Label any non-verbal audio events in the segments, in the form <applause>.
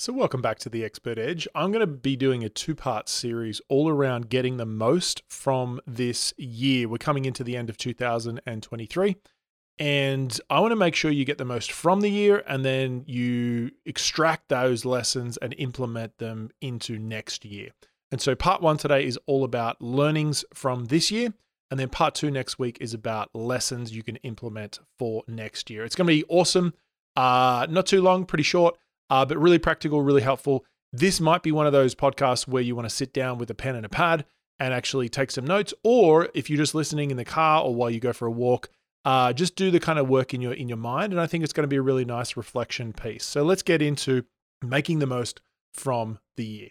So, welcome back to the Expert Edge. I'm going to be doing a two part series all around getting the most from this year. We're coming into the end of 2023, and I want to make sure you get the most from the year and then you extract those lessons and implement them into next year. And so, part one today is all about learnings from this year. And then part two next week is about lessons you can implement for next year. It's going to be awesome. Uh, not too long, pretty short uh, but really practical, really helpful. This might be one of those podcasts where you want to sit down with a pen and a pad and actually take some notes, or if you're just listening in the car or while you go for a walk, uh, just do the kind of work in your in your mind. And I think it's going to be a really nice reflection piece. So let's get into making the most from the year.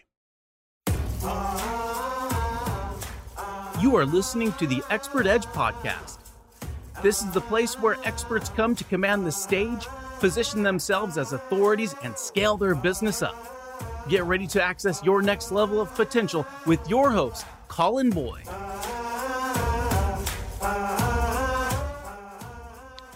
You are listening to the Expert Edge podcast. This is the place where experts come to command the stage position themselves as authorities, and scale their business up. Get ready to access your next level of potential with your host, Colin Boyd.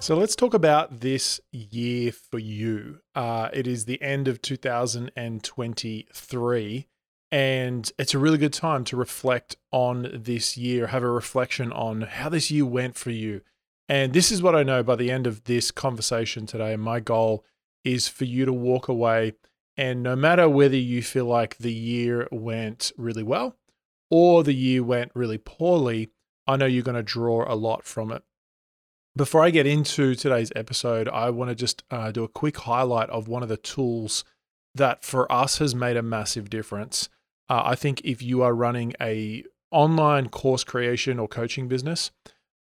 So let's talk about this year for you. Uh, it is the end of 2023, and it's a really good time to reflect on this year, have a reflection on how this year went for you, and this is what I know by the end of this conversation today. My goal is for you to walk away and no matter whether you feel like the year went really well or the year went really poorly, I know you're going to draw a lot from it. Before I get into today's episode, I want to just uh, do a quick highlight of one of the tools that for us has made a massive difference. Uh, I think if you are running a online course creation or coaching business,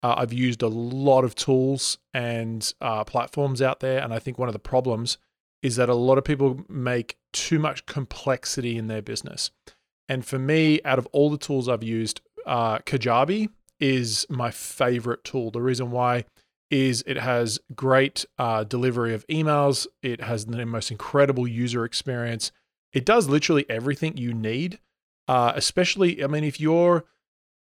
uh, I've used a lot of tools and uh, platforms out there, and I think one of the problems is that a lot of people make too much complexity in their business. And for me, out of all the tools I've used, uh, Kajabi is my favorite tool. The reason why is it has great uh, delivery of emails. It has the most incredible user experience. It does literally everything you need. Uh, especially, I mean, if you're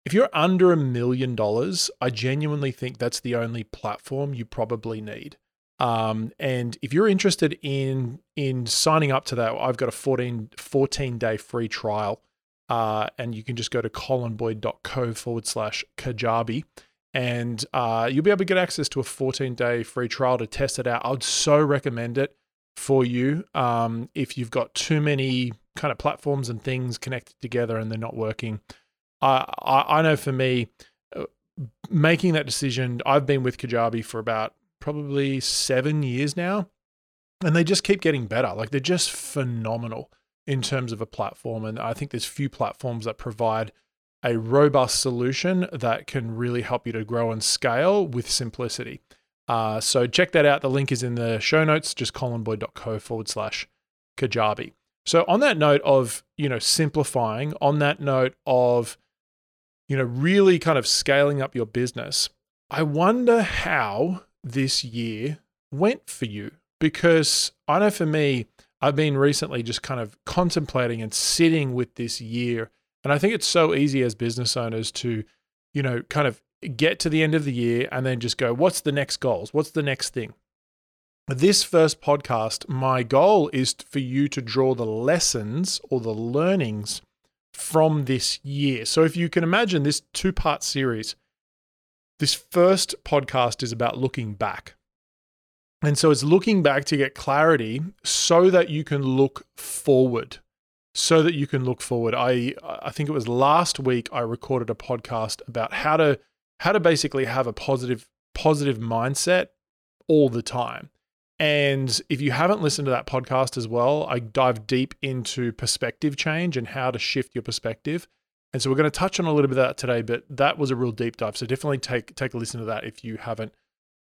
if you're under a million dollars, I genuinely think that's the only platform you probably need. Um, and if you're interested in in signing up to that, I've got a 14, 14 day free trial. Uh, and you can just go to colinboyd.co forward slash Kajabi. And uh, you'll be able to get access to a 14 day free trial to test it out. I'd so recommend it for you um, if you've got too many kind of platforms and things connected together and they're not working. I, I, know for me, uh, making that decision, I've been with Kajabi for about probably seven years now, and they just keep getting better. Like they're just phenomenal in terms of a platform. And I think there's few platforms that provide a robust solution that can really help you to grow and scale with simplicity. Uh, so check that out. The link is in the show notes, just colinboyd.co forward slash Kajabi. So on that note of, you know, simplifying, on that note of you know, really kind of scaling up your business, I wonder how this year went for you. Because I know for me, I've been recently just kind of contemplating and sitting with this year. And I think it's so easy as business owners to, you know, kind of get to the end of the year and then just go, what's the next goals? What's the next thing? This first podcast, my goal is for you to draw the lessons or the learnings from this year. So if you can imagine this two part series, this first podcast is about looking back. And so it's looking back to get clarity so that you can look forward. So that you can look forward. I I think it was last week I recorded a podcast about how to how to basically have a positive positive mindset all the time. And if you haven't listened to that podcast as well, I dive deep into perspective change and how to shift your perspective. And so we're going to touch on a little bit of that today, but that was a real deep dive. So definitely take take a listen to that if you haven't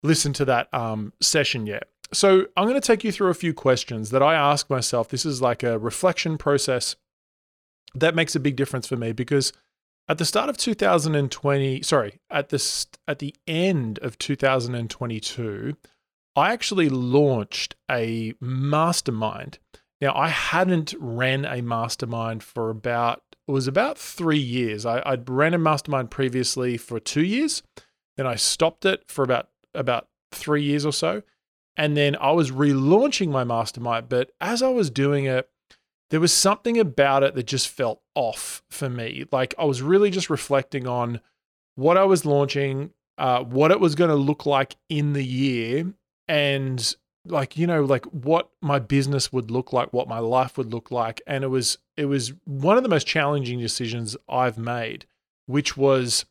listened to that um, session yet. So I'm going to take you through a few questions that I ask myself. This is like a reflection process that makes a big difference for me because at the start of 2020, sorry, at the at the end of 2022, I actually launched a mastermind. Now, I hadn't ran a mastermind for about, it was about three years. I, I'd ran a mastermind previously for two years. Then I stopped it for about, about three years or so. And then I was relaunching my mastermind. But as I was doing it, there was something about it that just felt off for me. Like I was really just reflecting on what I was launching, uh, what it was going to look like in the year, and like you know like what my business would look like what my life would look like and it was it was one of the most challenging decisions i've made which was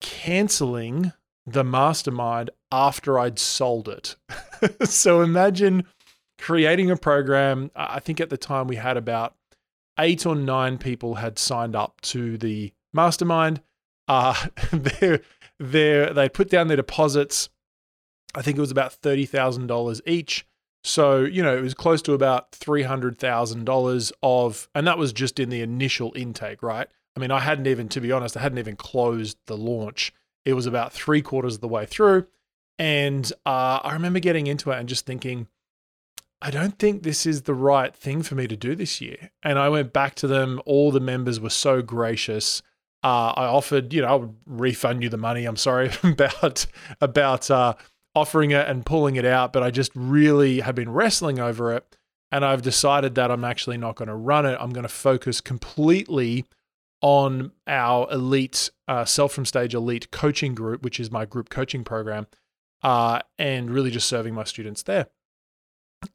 canceling the mastermind after i'd sold it. <laughs> So imagine creating a program. I think at the time we had about eight or nine people had signed up to the mastermind. Uh <laughs> they they they put down their deposits I think it was about $30,000 each. So, you know, it was close to about $300,000 of, and that was just in the initial intake, right? I mean, I hadn't even, to be honest, I hadn't even closed the launch. It was about three quarters of the way through. And uh, I remember getting into it and just thinking, I don't think this is the right thing for me to do this year. And I went back to them. All the members were so gracious. Uh, I offered, you know, I would refund you the money. I'm sorry <laughs> about about uh, offering it and pulling it out, but I just really have been wrestling over it. And I've decided that I'm actually not going to run it. I'm going to focus completely on our elite, uh, Sell from Stage Elite coaching group, which is my group coaching program, uh, and really just serving my students there.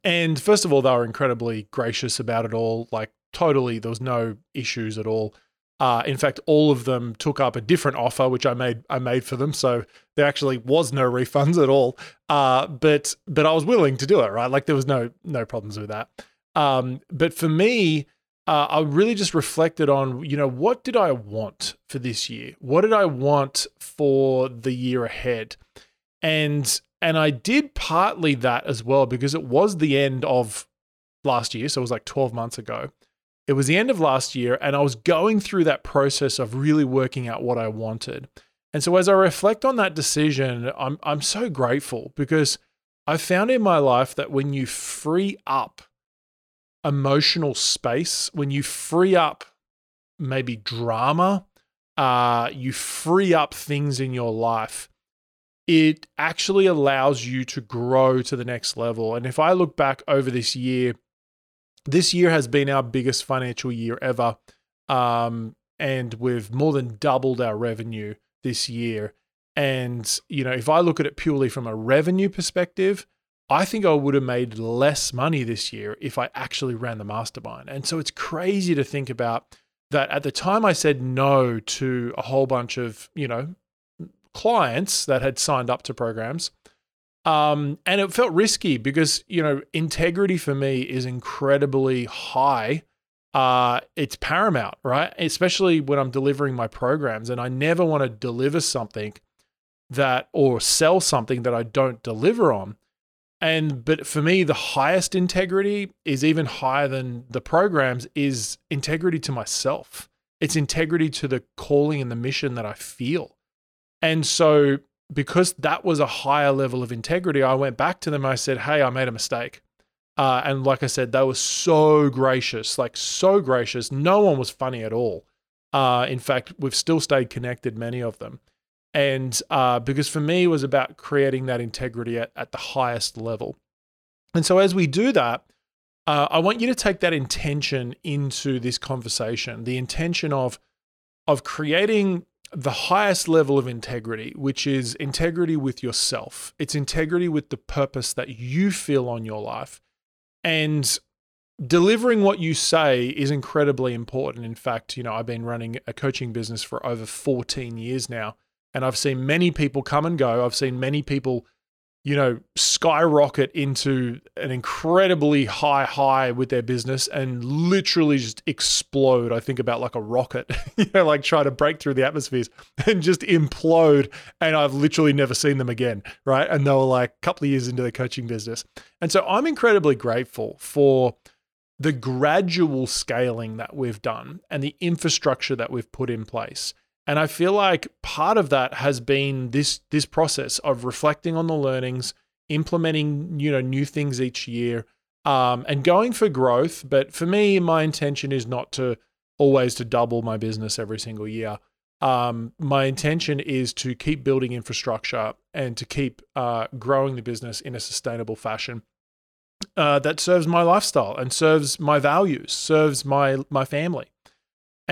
And first of all, they were incredibly gracious about it all. Like, totally, there was no issues at all. Uh, in fact, all of them took up a different offer, which I made I made for them. So there actually was no refunds at all. Uh, but but I was willing to do it, right? Like there was no no problems with that. Um, but for me, uh, I really just reflected on, you know, what did I want for this year? What did I want for the year ahead? And and I did partly that as well because it was the end of last year, so it was like 12 months ago. It was the end of last year, and I was going through that process of really working out what I wanted. And so as I reflect on that decision, I'm I'm so grateful because I found in my life that when you free up emotional space, when you free up maybe drama, uh, you free up things in your life, it actually allows you to grow to the next level. And if I look back over this year, this year has been our biggest financial year ever. Um, and we've more than doubled our revenue this year. And, you know, if I look at it purely from a revenue perspective, I think I would have made less money this year if I actually ran the mastermind. And so it's crazy to think about that at the time I said no to a whole bunch of, you know, clients that had signed up to programs. Um, and it felt risky because, you know, integrity for me is incredibly high. Uh, it's paramount, right? Especially when I'm delivering my programs and I never want to deliver something that or sell something that I don't deliver on. And but for me, the highest integrity is even higher than the programs is integrity to myself. It's integrity to the calling and the mission that I feel. And so because that was a higher level of integrity, I went back to them. I said, Hey, I made a mistake. Uh, and like I said, they were so gracious, like so gracious. No one was funny at all. Uh, in fact, we've still stayed connected, many of them. And uh, because for me, it was about creating that integrity at, at the highest level. And so as we do that, uh, I want you to take that intention into this conversation the intention of, of creating the highest level of integrity, which is integrity with yourself. It's integrity with the purpose that you feel on your life. And delivering what you say is incredibly important. In fact, you know, I've been running a coaching business for over 14 years now, and I've seen many people come and go. I've seen many people you know, skyrocket into an incredibly high high with their business and literally just explode. I think about like a rocket, <laughs> you know, like try to break through the atmospheres <laughs> and just implode. And I've literally never seen them again. Right. And they were like a couple of years into their coaching business. And so I'm incredibly grateful for the gradual scaling that we've done and the infrastructure that we've put in place. And I feel like part of that has been this this process of reflecting on the learnings, implementing you know new things each year, um, and going for growth. But for me, my intention is not to always to double my business every single year. Um, my intention is to keep building infrastructure and to keep uh, growing the business in a sustainable fashion. uh, that serves my lifestyle and serves my values, serves my my family.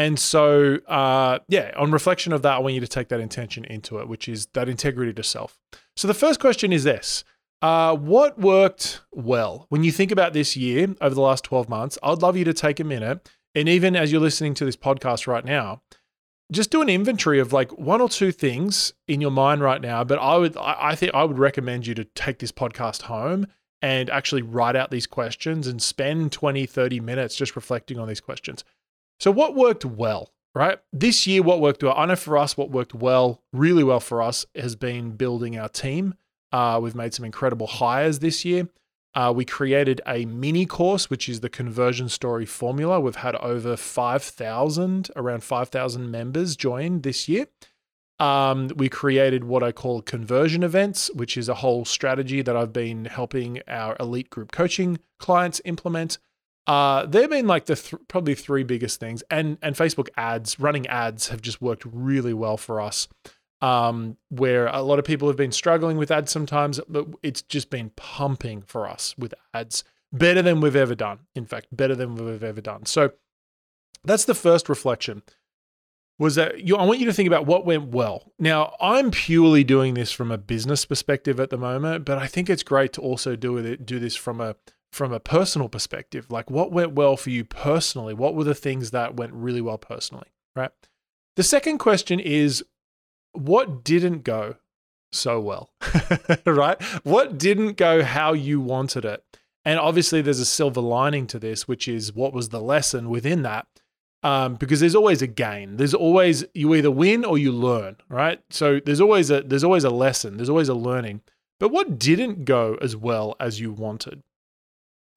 And so, uh, yeah, on reflection of that, I want you to take that intention into it, which is that integrity to self. So the first question is this uh, What worked well? When you think about this year over the last 12 months, I'd love you to take a minute. And even as you're listening to this podcast right now, just do an inventory of like one or two things in your mind right now. But I would, I think I would recommend you to take this podcast home and actually write out these questions and spend 20, 30 minutes just reflecting on these questions. So, what worked well, right? This year, what worked well? I know for us, what worked well, really well for us, has been building our team. Uh, we've made some incredible hires this year. Uh, we created a mini course, which is the conversion story formula. We've had over 5,000, around 5,000 members join this year. Um, we created what I call conversion events, which is a whole strategy that I've been helping our elite group coaching clients implement. Uh, they've been like the th- probably three biggest things, and and Facebook ads, running ads, have just worked really well for us. Um, where a lot of people have been struggling with ads sometimes, but it's just been pumping for us with ads, better than we've ever done. In fact, better than we've ever done. So that's the first reflection was that you, I want you to think about what went well. Now, I'm purely doing this from a business perspective at the moment, but I think it's great to also do it do this from a from a personal perspective. Like what went well for you personally? What were the things that went really well personally, right? The second question is what didn't go so well, <laughs> right? What didn't go how you wanted it? And obviously, there's a silver lining to this, which is what was the lesson within that um, because there's always a gain. There's always you either win or you learn, right? So there's always a there's always a lesson. There's always a learning. But what didn't go as well as you wanted?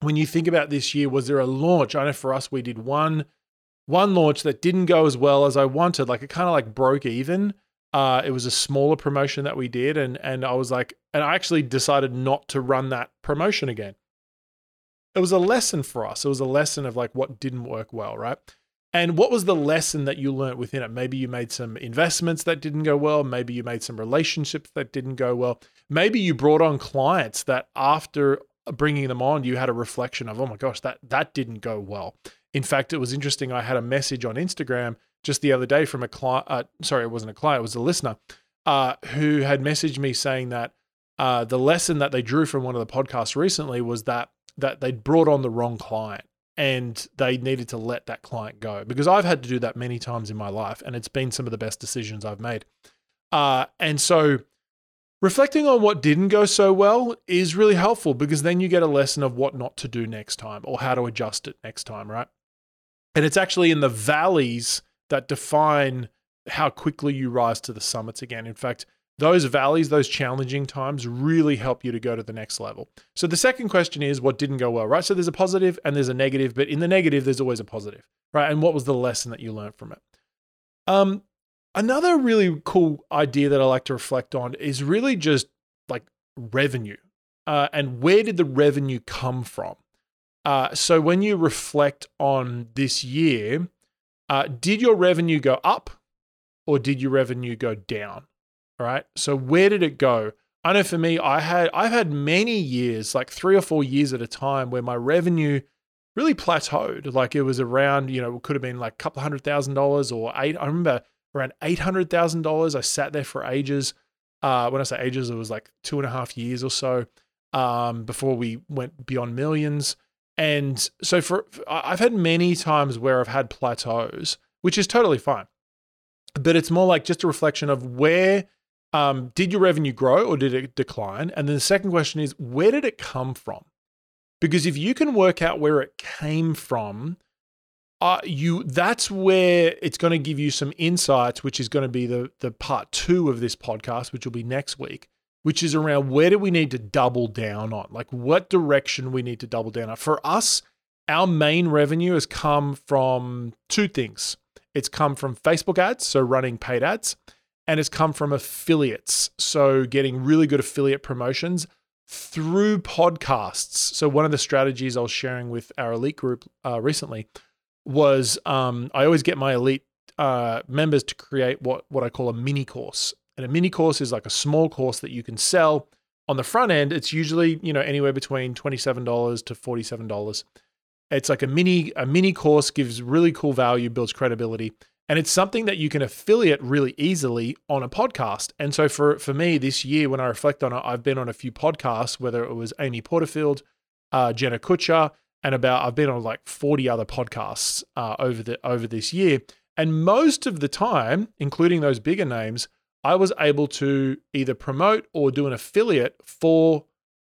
When you think about this year, was there a launch? I know for us, we did one one launch that didn't go as well as I wanted. Like it kind of like broke even. Uh, it was a smaller promotion that we did, and and I was like, and I actually decided not to run that promotion again. It was a lesson for us. It was a lesson of like what didn't work well, right? And what was the lesson that you learned within it? Maybe you made some investments that didn't go well. Maybe you made some relationships that didn't go well. Maybe you brought on clients that after bringing them on, you had a reflection of, oh my gosh, that that didn't go well. In fact, it was interesting. I had a message on Instagram just the other day from a client. Uh, sorry, it wasn't a client; it was a listener uh, who had messaged me saying that uh, the lesson that they drew from one of the podcasts recently was that that they'd brought on the wrong client and they needed to let that client go because I've had to do that many times in my life and it's been some of the best decisions I've made. Uh, and so reflecting on what didn't go so well is really helpful because then you get a lesson of what not to do next time or how to adjust it next time, right? And it's actually in the valleys that define how quickly you rise to the summits again. In fact, those valleys, those challenging times really help you to go to the next level. So the second question is what didn't go well, right? So there's a positive and there's a negative, but in the negative, there's always a positive, right? And what was the lesson that you learned from it? Um, another really cool idea that I like to reflect on is really just like revenue uh, and where did the revenue come from? Uh, so when you reflect on this year, uh, did your revenue go up or did your revenue go down? All right. So where did it go? I know for me, I had I've had many years, like three or four years at a time, where my revenue really plateaued. Like it was around, you know, it could have been like a couple hundred thousand dollars or eight. I remember around eight hundred thousand dollars. I sat there for ages. Uh, when I say ages, it was like two and a half years or so um, before we went beyond millions. And so for I've had many times where I've had plateaus, which is totally fine. But it's more like just a reflection of where um, did your revenue grow or did it decline? And then the second question is, where did it come from? Because if you can work out where it came from, uh, you that's where it's going to give you some insights, which is going to be the the part two of this podcast, which will be next week, which is around where do we need to double down on, like what direction we need to double down on. For us, our main revenue has come from two things. It's come from Facebook ads, so running paid ads, and it's come from affiliates. So, getting really good affiliate promotions through podcasts. So, one of the strategies I was sharing with our elite group uh, recently was um, I always get my elite uh, members to create what, what I call a mini course. And a mini course is like a small course that you can sell on the front end, it's usually, you know, anywhere between $27 to $47. It's like a mini a mini course gives really cool value, builds credibility, and it's something that you can affiliate really easily on a podcast. And so for for me this year when I reflect on it, I've been on a few podcasts whether it was Amy Porterfield, uh, Jenna Kutcher, and about I've been on like 40 other podcasts uh, over the over this year. And most of the time, including those bigger names, I was able to either promote or do an affiliate for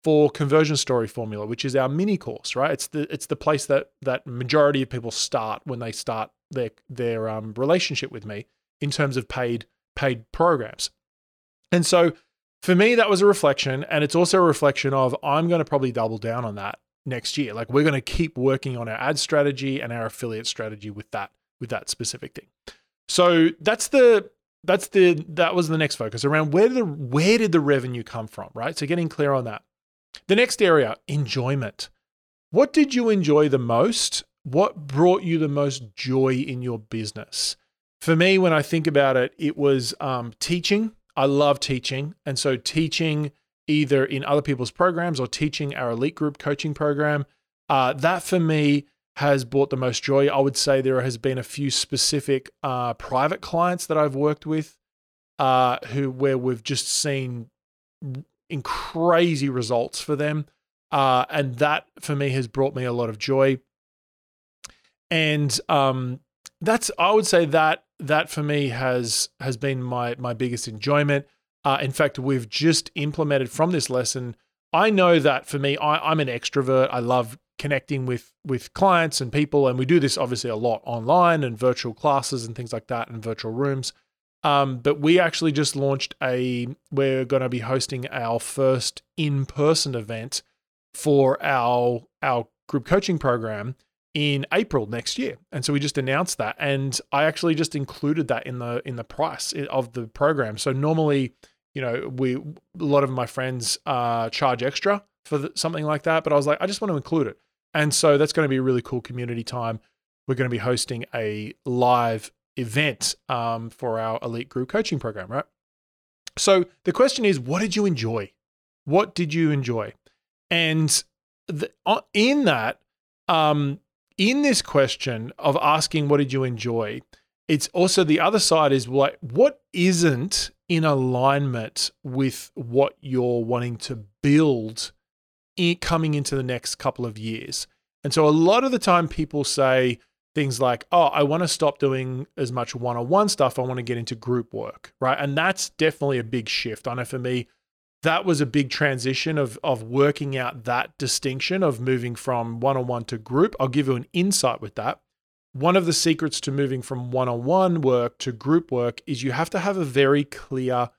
for conversion story formula, which is our mini course, right? It's the it's the place that that majority of people start when they start their their um, relationship with me in terms of paid paid programs. And so for me, that was a reflection, and it's also a reflection of I'm going to probably double down on that next year. Like we're going to keep working on our ad strategy and our affiliate strategy with that with that specific thing. So that's the that's the that was the next focus around where the where did the revenue come from, right? So getting clear on that. The next area, enjoyment. What did you enjoy the most? What brought you the most joy in your business? For me, when I think about it, it was um, teaching. I love teaching. And so, teaching either in other people's programs or teaching our elite group coaching program, uh, that for me has brought the most joy. I would say there has been a few specific uh, private clients that I've worked with uh, who where we've just seen in crazy results for them, uh, and that for me has brought me a lot of joy. And um, that's I would say that that for me has has been my my biggest enjoyment. Uh, in fact, we've just implemented from this lesson. I know that for me, I, I'm an extrovert. I love connecting with with clients and people and we do this obviously a lot online and virtual classes and things like that and virtual rooms um, but we actually just launched a we're going to be hosting our first in-person event for our our group coaching program in April next year. And so we just announced that and I actually just included that in the in the price of the program. So normally, you know, we a lot of my friends uh, charge extra for the, something like that, but I was like I just want to include it. And so that's going to be a really cool community time. We're going to be hosting a live event um, for our elite group coaching program, right? So the question is, what did you enjoy? What did you enjoy? And the, uh, in that, um, in this question of asking, what did you enjoy? It's also the other side is like, what isn't in alignment with what you're wanting to build coming into the next couple of years. And so a lot of the time people say things like, oh, I want to stop doing as much one on one stuff. I want to get into group work, right? And that's definitely a big shift. I know for me, that was a big transition of, of working out that distinction of moving from one on one to group. I'll give you an insight with that. One of the secrets to moving from one on one work to group work is you have to have a very clear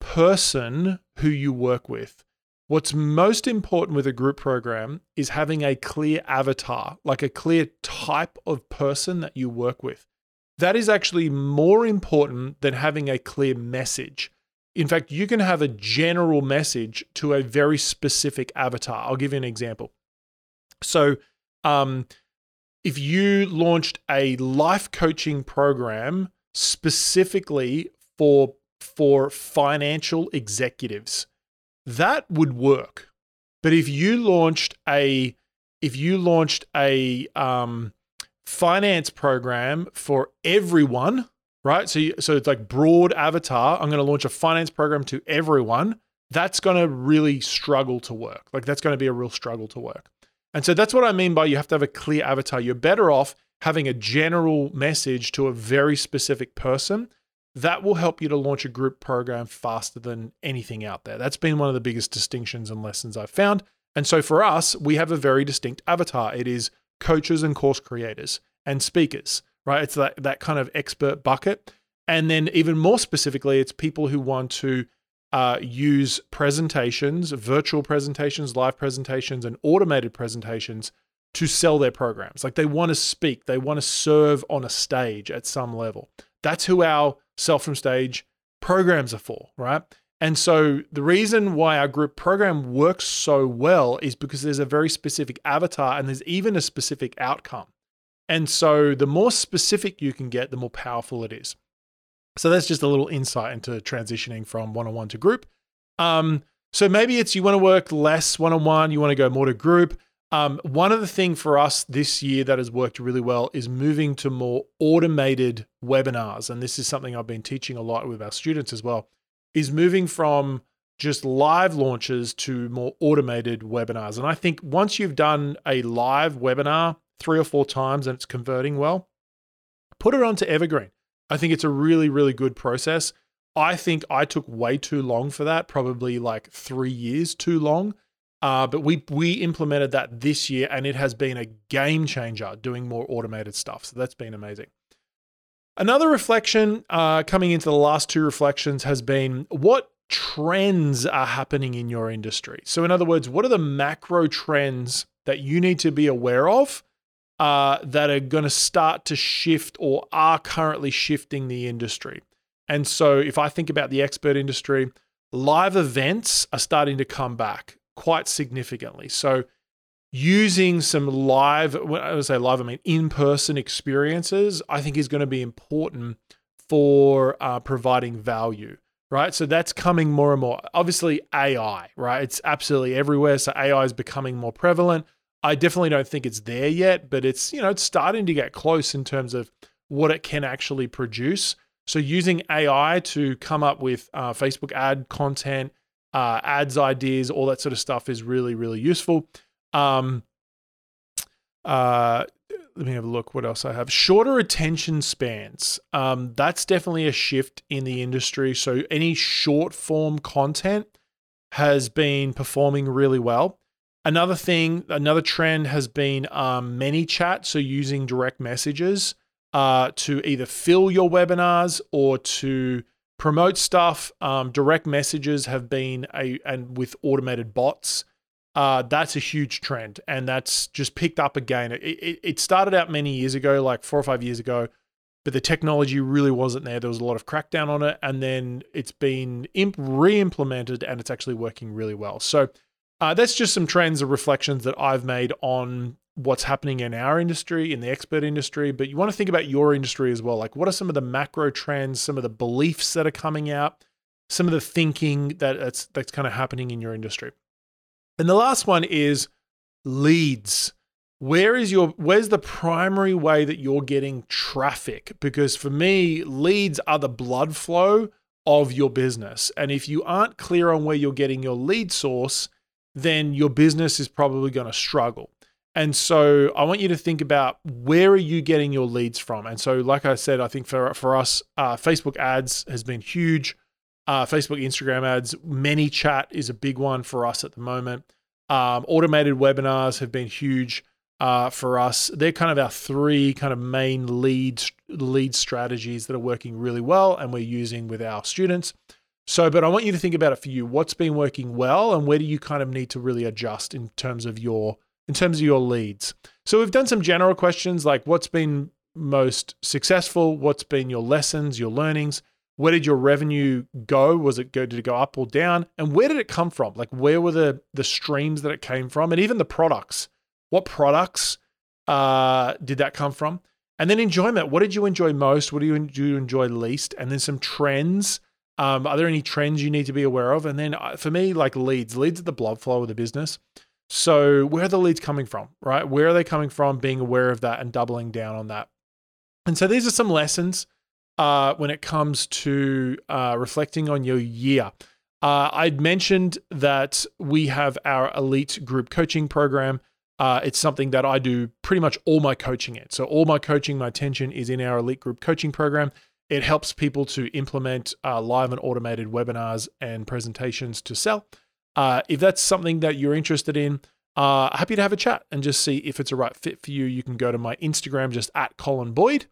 person who you work with. What's most important with a group program is having a clear avatar, like a clear type of person that you work with. That is actually more important than having a clear message. In fact, you can have a general message to a very specific avatar. I'll give you an example. So, um, if you launched a life coaching program specifically for for financial executives, that would work. But if you launched a if you launched a um, finance program for everyone, right? So you, so it's like broad avatar. I'm going to launch a finance program to everyone. That's going to really struggle to work. Like that's going to be a real struggle to work. And so that's what I mean by you have to have a clear avatar. You're better off having a general message to a very specific person that will help you to launch a group program faster than anything out there. That's been one of the biggest distinctions and lessons I've found. And so for us, we have a very distinct avatar. It is coaches and course creators and speakers, right? It's that, that kind of expert bucket. And then even more specifically, it's people who want to uh, use presentations, virtual presentations, live presentations, and automated presentations to sell their programs. Like they want to speak, they want to serve on a stage at some level. That's who our Sell from Stage programs are for, right? And so the reason why our group program works so well is because there's a very specific avatar and there's even a specific outcome. And so the more specific you can get, the more powerful it is. So that's just a little insight into transitioning from one on one to group. Um, So maybe it's you want to work less one on one, you want to go more to group. Um, one of the things for us this year that has worked really well is moving to more automated webinars. And this is something I've been teaching a lot with our students as well, is moving from just live launches to more automated webinars. And I think once you've done a live webinar three or four times and it's converting well, put it onto Evergreen. I think it's a really, really good process. I think I took way too long for that, probably like three years too long. Uh, but we we implemented that this year, and it has been a game changer doing more automated stuff. So that's been amazing. Another reflection uh, coming into the last two reflections has been what trends are happening in your industry. So, in other words, what are the macro trends that you need to be aware of uh, that are going to start to shift or are currently shifting the industry? And so, if I think about the expert industry, live events are starting to come back quite significantly. So, using some live, when I say live, I mean in person experiences, I think is going to be important for uh, providing value right? So that's coming more and more. Obviously, AI, right? It's absolutely everywhere. So AI is becoming more prevalent. I definitely don't think it's there yet, but it's, you know, it's starting to get close in terms of what it can actually produce. So using AI to come up with uh, Facebook ad content, uh, ads ideas, all that sort of stuff is really, really useful. Um, uh, let me have a look what else I have. Shorter attention spans. Um, that's definitely a shift in the industry. So any short form content has been performing really well. Another thing, another trend has been um, ManyChat. So using direct messages uh, to either fill your webinars or to promote stuff. Um, direct messages have been a and with automated bots uh, that's a huge trend, and that's just picked up again. It, it, it, started out many years ago, like four or five years ago, but the technology really wasn't there. There was a lot of crackdown on it, and then it's been imp- re-implemented, and it's actually working really well. So uh, that's just some trends or reflections that I've made on what's happening in our industry, in the expert industry. But you want to think about your industry as well. Like, what are some of the macro trends, some of the beliefs that are coming out, some of the thinking that that's that's kind of happening in your industry. And the last one is leads. Where is your where's the primary way that you're getting traffic? Because for me, leads are the blood flow of your business. And if you aren't clear on where you're getting your lead source, then your business is probably going to struggle. And so I want you to think about where are you getting your leads from? And so, like I said, I think for, for us, uh, Facebook ads has been huge uh, Facebook, Instagram ads. ManyChat is a big one for us at the moment. Um, automated webinars have been huge uh, for us. They're kind of our three kind of main lead lead strategies that are working really well, and we're using with our students. So, but I want you to think about it for you. What's been working well, and where do you kind of need to really adjust in terms of your in terms of your leads? So, we've done some general questions like what's been most successful, what's been your lessons, your learnings where did your revenue go? Was it go did it go up or down? And where did it come from? Like where were the the streams that it came from, and even the products? What products uh, did that come from? And then enjoyment. What did you enjoy most? What do you, do you enjoy least? And then some trends. Um, are there any trends you need to be aware of? And then uh, for me, like leads, leads are the blood flow of the business. So where are the leads coming from, right? Where are they coming from? Being aware of that and doubling down on that. And so these are some lessons uh, when it comes to uh, reflecting on your year. Uh, I'd mentioned that we have our elite group coaching program. Uh, it's something that I do pretty much all my coaching in. So, all my coaching, my attention is in our elite group coaching program. It helps people to implement uh, live and automated webinars and presentations to sell. Uh, if that's something that you're interested in, happy to have a chat and just see if it's a right fit for you. You can go to my Instagram, just at Colin Boyd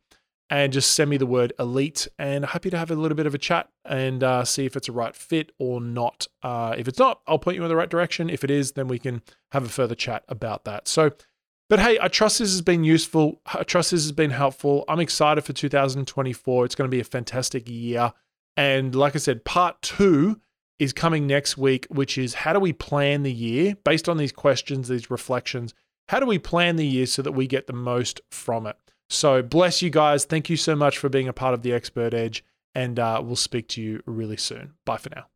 and just send me the word elite and happy to have a little bit of a chat and uh, see if it's a right fit or not. Uh, if it's not, I'll point you in the right direction. If it is, then we can have a further chat about that. So, but hey, I trust this has been useful. I trust this has been helpful. I'm excited for 2024. It's going to be a fantastic year. And like I said, part two is coming next week, which is how do we plan the year based on these questions, these reflections? How do we plan the year so that we get the most from it? So bless you guys. Thank you so much for being a part of the Expert Edge, and uh, we'll speak to you really soon. Bye for now.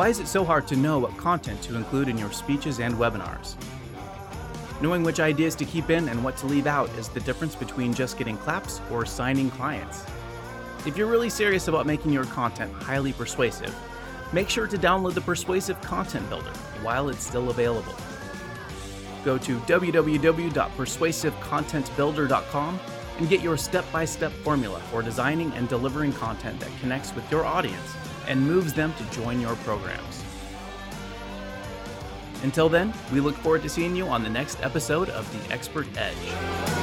Why is it so hard to know what content to include in your speeches and webinars? Knowing which ideas to keep in and what to leave out is the difference between just getting claps or signing clients. If you're really serious about making your content highly persuasive, make sure to download the Persuasive Content Builder while it's still available. Go to www.persuasivecontentbuilder.com and get your step by step formula for designing and delivering content that connects with your audience and moves them to join your programs. Until then, we look forward to seeing you on the next episode of The Expert Edge.